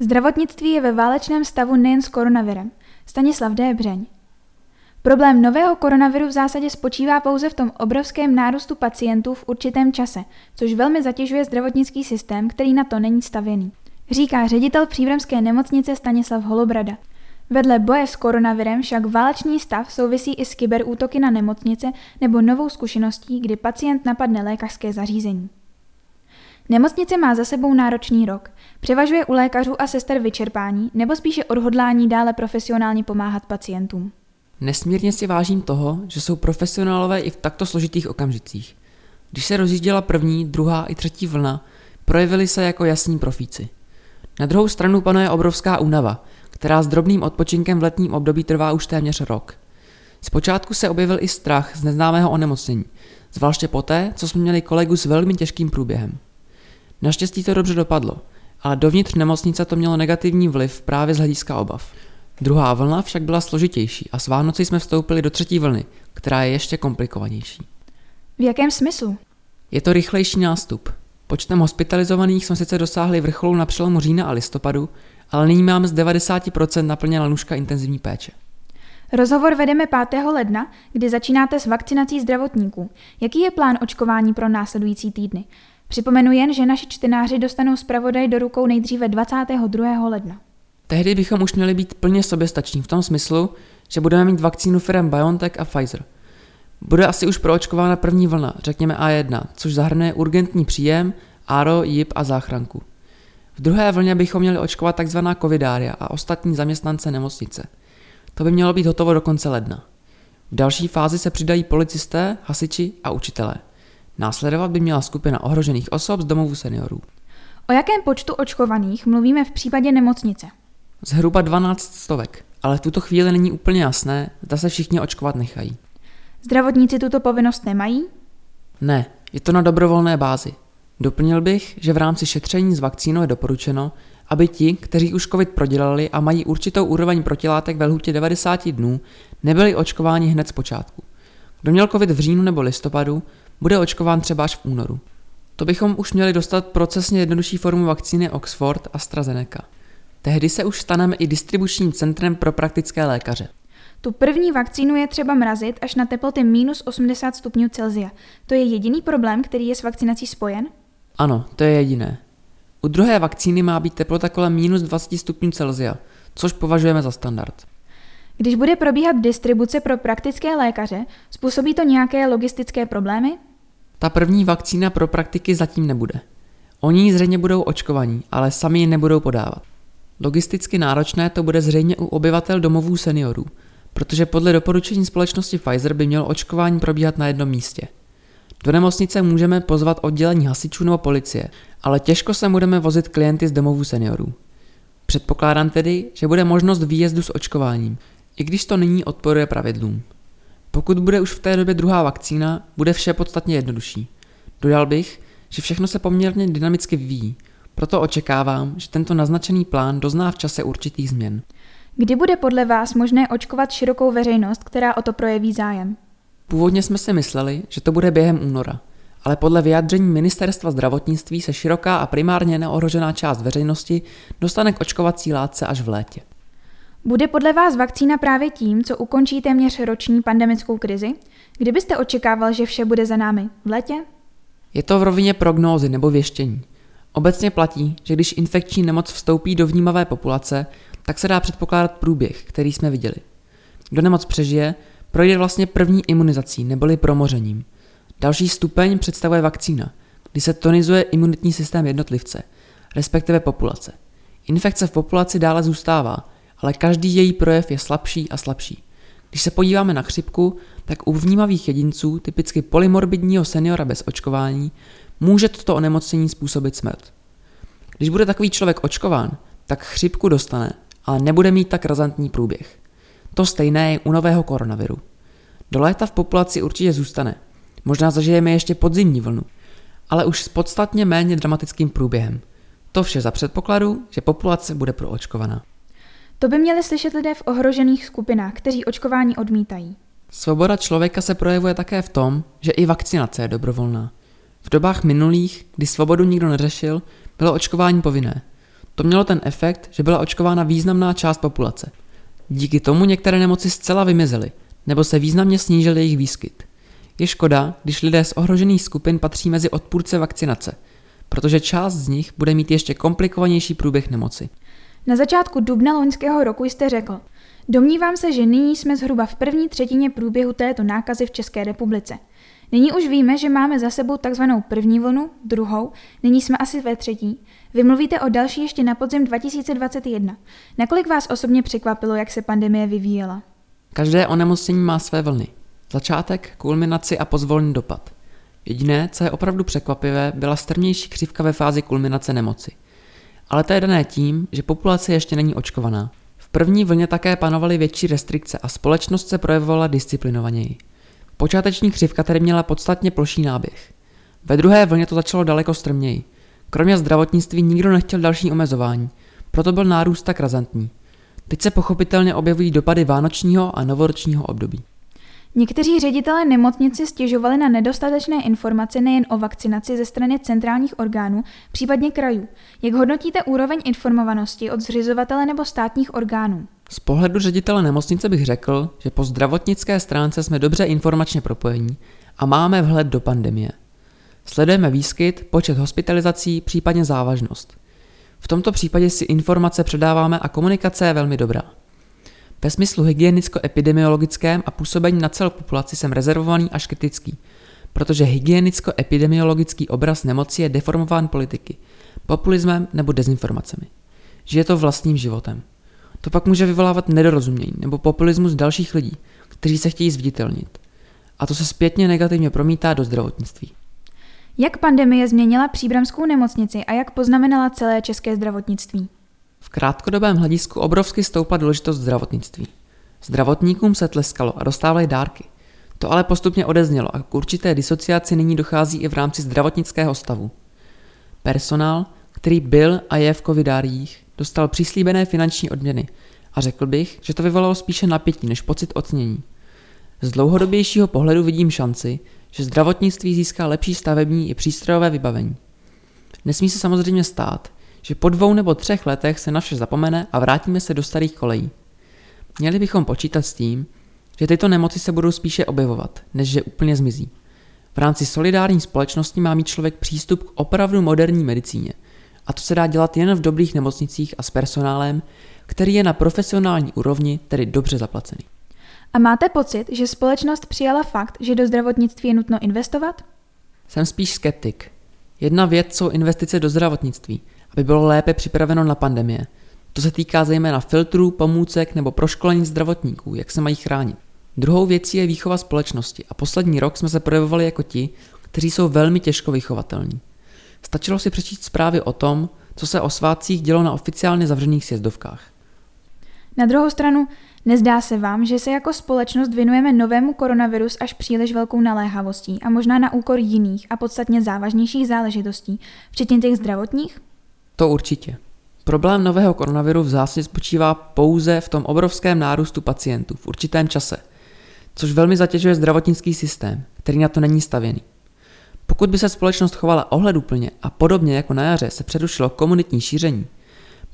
Zdravotnictví je ve válečném stavu nejen s koronavirem. Stanislav D. Břeň. Problém nového koronaviru v zásadě spočívá pouze v tom obrovském nárůstu pacientů v určitém čase, což velmi zatěžuje zdravotnický systém, který na to není stavěný. Říká ředitel příbramské nemocnice Stanislav Holobrada. Vedle boje s koronavirem však válečný stav souvisí i s kyberútoky na nemocnice nebo novou zkušeností, kdy pacient napadne lékařské zařízení. Nemocnice má za sebou náročný rok. Převažuje u lékařů a sester vyčerpání nebo spíše odhodlání dále profesionálně pomáhat pacientům. Nesmírně si vážím toho, že jsou profesionálové i v takto složitých okamžicích. Když se rozjížděla první, druhá i třetí vlna, projevili se jako jasní profíci. Na druhou stranu panuje obrovská únava, která s drobným odpočinkem v letním období trvá už téměř rok. Zpočátku se objevil i strach z neznámého onemocnění, zvláště poté, co jsme měli kolegu s velmi těžkým průběhem. Naštěstí to dobře dopadlo, ale dovnitř nemocnice to mělo negativní vliv právě z hlediska obav. Druhá vlna však byla složitější a s Vánoci jsme vstoupili do třetí vlny, která je ještě komplikovanější. V jakém smyslu? Je to rychlejší nástup. Počtem hospitalizovaných jsme sice dosáhli vrcholu na přelomu října a listopadu, ale nyní máme z 90% naplněna lůžka intenzivní péče. Rozhovor vedeme 5. ledna, kdy začínáte s vakcinací zdravotníků. Jaký je plán očkování pro následující týdny? Připomenu jen, že naši čtenáři dostanou zpravodaj do rukou nejdříve 22. ledna. Tehdy bychom už měli být plně soběstační v tom smyslu, že budeme mít vakcínu firm BioNTech a Pfizer. Bude asi už proočkována první vlna, řekněme A1, což zahrnuje urgentní příjem, ARO, JIP a záchranku. V druhé vlně bychom měli očkovat tzv. covidária a ostatní zaměstnance nemocnice. To by mělo být hotovo do konce ledna. V další fázi se přidají policisté, hasiči a učitelé. Následovat by měla skupina ohrožených osob z domovů seniorů. O jakém počtu očkovaných mluvíme v případě nemocnice? Zhruba 12 stovek, ale v tuto chvíli není úplně jasné, zda se všichni očkovat nechají. Zdravotníci tuto povinnost nemají? Ne, je to na dobrovolné bázi. Doplnil bych, že v rámci šetření s vakcínou je doporučeno, aby ti, kteří už COVID prodělali a mají určitou úroveň protilátek ve lhůtě 90 dnů, nebyli očkováni hned z počátku. Kdo měl COVID v říjnu nebo listopadu, bude očkován třeba až v únoru. To bychom už měli dostat procesně jednodušší formu vakcíny Oxford a AstraZeneca. Tehdy se už staneme i distribučním centrem pro praktické lékaře. Tu první vakcínu je třeba mrazit až na teploty minus 80 stupňů Celsia. To je jediný problém, který je s vakcinací spojen? Ano, to je jediné. U druhé vakcíny má být teplota kolem minus 20 stupňů Celsia, což považujeme za standard. Když bude probíhat distribuce pro praktické lékaře, způsobí to nějaké logistické problémy? Ta první vakcína pro praktiky zatím nebude. Oni zřejmě budou očkovaní, ale sami ji nebudou podávat. Logisticky náročné to bude zřejmě u obyvatel domovů seniorů, protože podle doporučení společnosti Pfizer by mělo očkování probíhat na jednom místě. Do nemocnice můžeme pozvat oddělení hasičů nebo policie, ale těžko se budeme vozit klienty z domovů seniorů. Předpokládám tedy, že bude možnost výjezdu s očkováním, i když to nyní odporuje pravidlům. Pokud bude už v té době druhá vakcína, bude vše podstatně jednodušší. Dodal bych, že všechno se poměrně dynamicky vyvíjí, proto očekávám, že tento naznačený plán dozná v čase určitých změn. Kdy bude podle vás možné očkovat širokou veřejnost, která o to projeví zájem? Původně jsme si mysleli, že to bude během února, ale podle vyjádření ministerstva zdravotnictví se široká a primárně neohrožená část veřejnosti dostane k očkovací látce až v létě. Bude podle vás vakcína právě tím, co ukončí téměř roční pandemickou krizi? Kdybyste očekával, že vše bude za námi v létě? Je to v rovině prognózy nebo věštění. Obecně platí, že když infekční nemoc vstoupí do vnímavé populace, tak se dá předpokládat průběh, který jsme viděli. Kdo nemoc přežije, projde vlastně první imunizací neboli promořením. Další stupeň představuje vakcína, kdy se tonizuje imunitní systém jednotlivce, respektive populace. Infekce v populaci dále zůstává, ale každý její projev je slabší a slabší. Když se podíváme na chřipku, tak u vnímavých jedinců, typicky polymorbidního seniora bez očkování, může toto onemocnění způsobit smrt. Když bude takový člověk očkován, tak chřipku dostane, ale nebude mít tak razantní průběh. To stejné je u nového koronaviru. Do léta v populaci určitě zůstane. Možná zažijeme ještě podzimní vlnu, ale už s podstatně méně dramatickým průběhem. To vše za předpokladu, že populace bude proočkovaná. To by měli slyšet lidé v ohrožených skupinách, kteří očkování odmítají. Svoboda člověka se projevuje také v tom, že i vakcinace je dobrovolná. V dobách minulých, kdy svobodu nikdo neřešil, bylo očkování povinné. To mělo ten efekt, že byla očkována významná část populace. Díky tomu některé nemoci zcela vymizely, nebo se významně snížil jejich výskyt. Je škoda, když lidé z ohrožených skupin patří mezi odpůrce vakcinace, protože část z nich bude mít ještě komplikovanější průběh nemoci. Na začátku dubna loňského roku jste řekl, domnívám se, že nyní jsme zhruba v první třetině průběhu této nákazy v České republice. Nyní už víme, že máme za sebou takzvanou první vlnu, druhou, nyní jsme asi ve třetí. Vy mluvíte o další ještě na podzim 2021. Nakolik vás osobně překvapilo, jak se pandemie vyvíjela? Každé onemocnění má své vlny. Začátek, kulminaci a pozvolný dopad. Jediné, co je opravdu překvapivé, byla strmější křivka ve fázi kulminace nemoci. Ale to je dané tím, že populace ještě není očkovaná. V první vlně také panovaly větší restrikce a společnost se projevovala disciplinovaněji. Počáteční křivka tedy měla podstatně ploší náběh. Ve druhé vlně to začalo daleko strměji. Kromě zdravotnictví nikdo nechtěl další omezování, proto byl nárůst tak razantní. Teď se pochopitelně objevují dopady vánočního a novoročního období. Někteří ředitelé nemocnici stěžovali na nedostatečné informace nejen o vakcinaci ze strany centrálních orgánů, případně krajů. Jak hodnotíte úroveň informovanosti od zřizovatele nebo státních orgánů? Z pohledu ředitele nemocnice bych řekl, že po zdravotnické stránce jsme dobře informačně propojení a máme vhled do pandemie. Sledujeme výskyt, počet hospitalizací, případně závažnost. V tomto případě si informace předáváme a komunikace je velmi dobrá. Ve smyslu hygienicko-epidemiologickém a působení na celou populaci jsem rezervovaný až kritický, protože hygienicko-epidemiologický obraz nemoci je deformován politiky, populismem nebo dezinformacemi. Žije to vlastním životem. To pak může vyvolávat nedorozumění nebo populismus dalších lidí, kteří se chtějí zviditelnit. A to se zpětně negativně promítá do zdravotnictví. Jak pandemie změnila příbramskou nemocnici a jak poznamenala celé české zdravotnictví? V krátkodobém hledisku obrovsky stoupla důležitost zdravotnictví. Zdravotníkům se tleskalo a dostávali dárky. To ale postupně odeznělo a k určité disociaci nyní dochází i v rámci zdravotnického stavu. Personál, který byl a je v covidáriích, dostal přislíbené finanční odměny a řekl bych, že to vyvolalo spíše napětí než pocit ocenění. Z dlouhodobějšího pohledu vidím šanci, že zdravotnictví získá lepší stavební i přístrojové vybavení. Nesmí se samozřejmě stát, že po dvou nebo třech letech se na vše zapomene a vrátíme se do starých kolejí. Měli bychom počítat s tím, že tyto nemoci se budou spíše objevovat, než že úplně zmizí. V rámci solidární společnosti má mít člověk přístup k opravdu moderní medicíně. A to se dá dělat jen v dobrých nemocnicích a s personálem, který je na profesionální úrovni, tedy dobře zaplacený. A máte pocit, že společnost přijala fakt, že do zdravotnictví je nutno investovat? Jsem spíš skeptik. Jedna věc jsou investice do zdravotnictví, aby bylo lépe připraveno na pandemie. To se týká zejména filtrů, pomůcek nebo proškolení zdravotníků, jak se mají chránit. Druhou věcí je výchova společnosti a poslední rok jsme se projevovali jako ti, kteří jsou velmi těžko vychovatelní. Stačilo si přečíst zprávy o tom, co se o svátcích dělo na oficiálně zavřených sjezdovkách. Na druhou stranu, nezdá se vám, že se jako společnost věnujeme novému koronavirus až příliš velkou naléhavostí a možná na úkor jiných a podstatně závažnějších záležitostí, včetně těch zdravotních? To určitě. Problém nového koronaviru v zásadě spočívá pouze v tom obrovském nárůstu pacientů v určitém čase, což velmi zatěžuje zdravotnický systém, který na to není stavěný. Pokud by se společnost chovala ohleduplně a podobně jako na jaře se přerušilo komunitní šíření,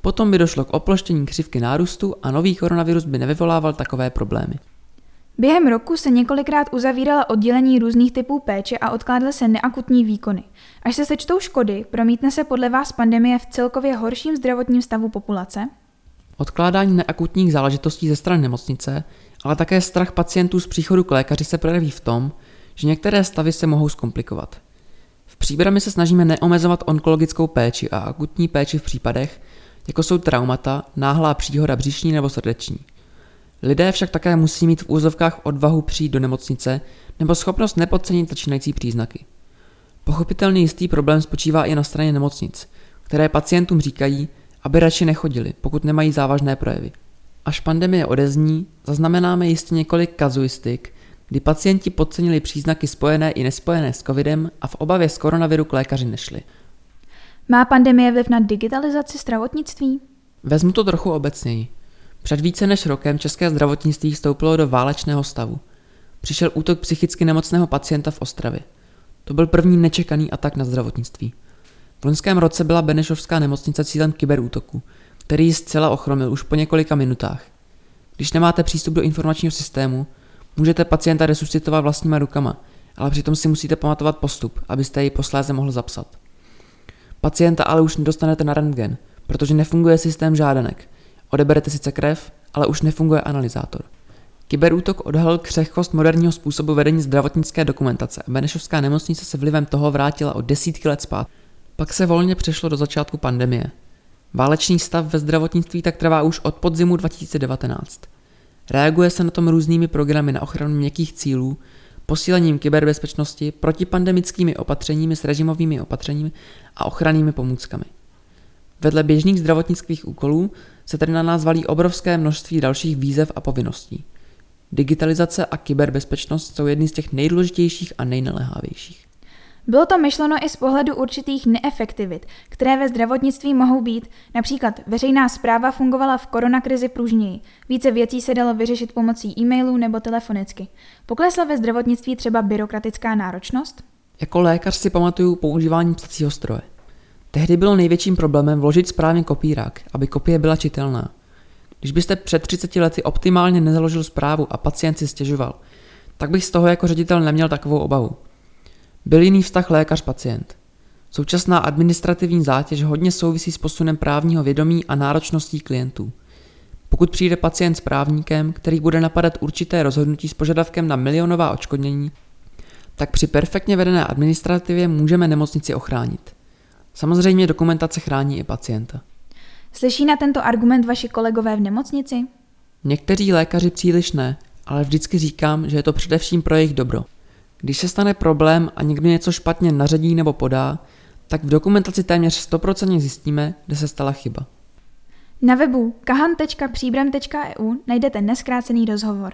potom by došlo k oploštění křivky nárůstu a nový koronavirus by nevyvolával takové problémy. Během roku se několikrát uzavírala oddělení různých typů péče a odkládly se neakutní výkony. Až se sečtou škody, promítne se podle vás pandemie v celkově horším zdravotním stavu populace? Odkládání neakutních záležitostí ze strany nemocnice, ale také strach pacientů z příchodu k lékaři se projeví v tom, že některé stavy se mohou zkomplikovat. V příbrami se snažíme neomezovat onkologickou péči a akutní péči v případech, jako jsou traumata, náhlá příhoda břišní nebo srdeční. Lidé však také musí mít v úzovkách odvahu přijít do nemocnice nebo schopnost nepodcenit začínající příznaky. Pochopitelně jistý problém spočívá i na straně nemocnic, které pacientům říkají, aby radši nechodili, pokud nemají závažné projevy. Až pandemie odezní, zaznamenáme jistě několik kazuistik, kdy pacienti podcenili příznaky spojené i nespojené s covidem a v obavě z koronaviru k lékaři nešli. Má pandemie vliv na digitalizaci zdravotnictví? Vezmu to trochu obecněji. Před více než rokem české zdravotnictví vstoupilo do válečného stavu. Přišel útok psychicky nemocného pacienta v Ostravě. To byl první nečekaný atak na zdravotnictví. V loňském roce byla Benešovská nemocnice cílem kyberútoku, který ji zcela ochromil už po několika minutách. Když nemáte přístup do informačního systému, můžete pacienta resuscitovat vlastníma rukama, ale přitom si musíte pamatovat postup, abyste ji posléze mohl zapsat. Pacienta ale už nedostanete na rentgen, protože nefunguje systém žádanek. Odeberete sice krev, ale už nefunguje analyzátor. Kyberútok odhalil křehkost moderního způsobu vedení zdravotnické dokumentace a Benešovská nemocnice se vlivem toho vrátila o desítky let zpátky. Pak se volně přešlo do začátku pandemie. Válečný stav ve zdravotnictví tak trvá už od podzimu 2019. Reaguje se na tom různými programy na ochranu měkkých cílů, posílením kyberbezpečnosti, protipandemickými opatřeními s režimovými opatřeními a ochrannými pomůckami. Vedle běžných zdravotnických úkolů se tedy na nás valí obrovské množství dalších výzev a povinností. Digitalizace a kyberbezpečnost jsou jedny z těch nejdůležitějších a nejnelehávějších. Bylo to myšleno i z pohledu určitých neefektivit, které ve zdravotnictví mohou být. Například veřejná zpráva fungovala v koronakrizi pružněji. Více věcí se dalo vyřešit pomocí e-mailů nebo telefonicky. Poklesla ve zdravotnictví třeba byrokratická náročnost? Jako lékař si pamatuju používání psacího stroje. Tehdy bylo největším problémem vložit správně kopírák, aby kopie byla čitelná. Když byste před 30 lety optimálně nezaložil zprávu a pacient si stěžoval, tak bych z toho jako ředitel neměl takovou obavu. Byl jiný vztah lékař-pacient. Současná administrativní zátěž hodně souvisí s posunem právního vědomí a náročností klientů. Pokud přijde pacient s právníkem, který bude napadat určité rozhodnutí s požadavkem na milionová očkodnění, tak při perfektně vedené administrativě můžeme nemocnici ochránit. Samozřejmě dokumentace chrání i pacienta. Slyší na tento argument vaši kolegové v nemocnici? Někteří lékaři příliš ne, ale vždycky říkám, že je to především pro jejich dobro. Když se stane problém a někdo něco špatně naředí nebo podá, tak v dokumentaci téměř 100% zjistíme, kde se stala chyba. Na webu kahan.příbram.eu najdete neskrácený rozhovor.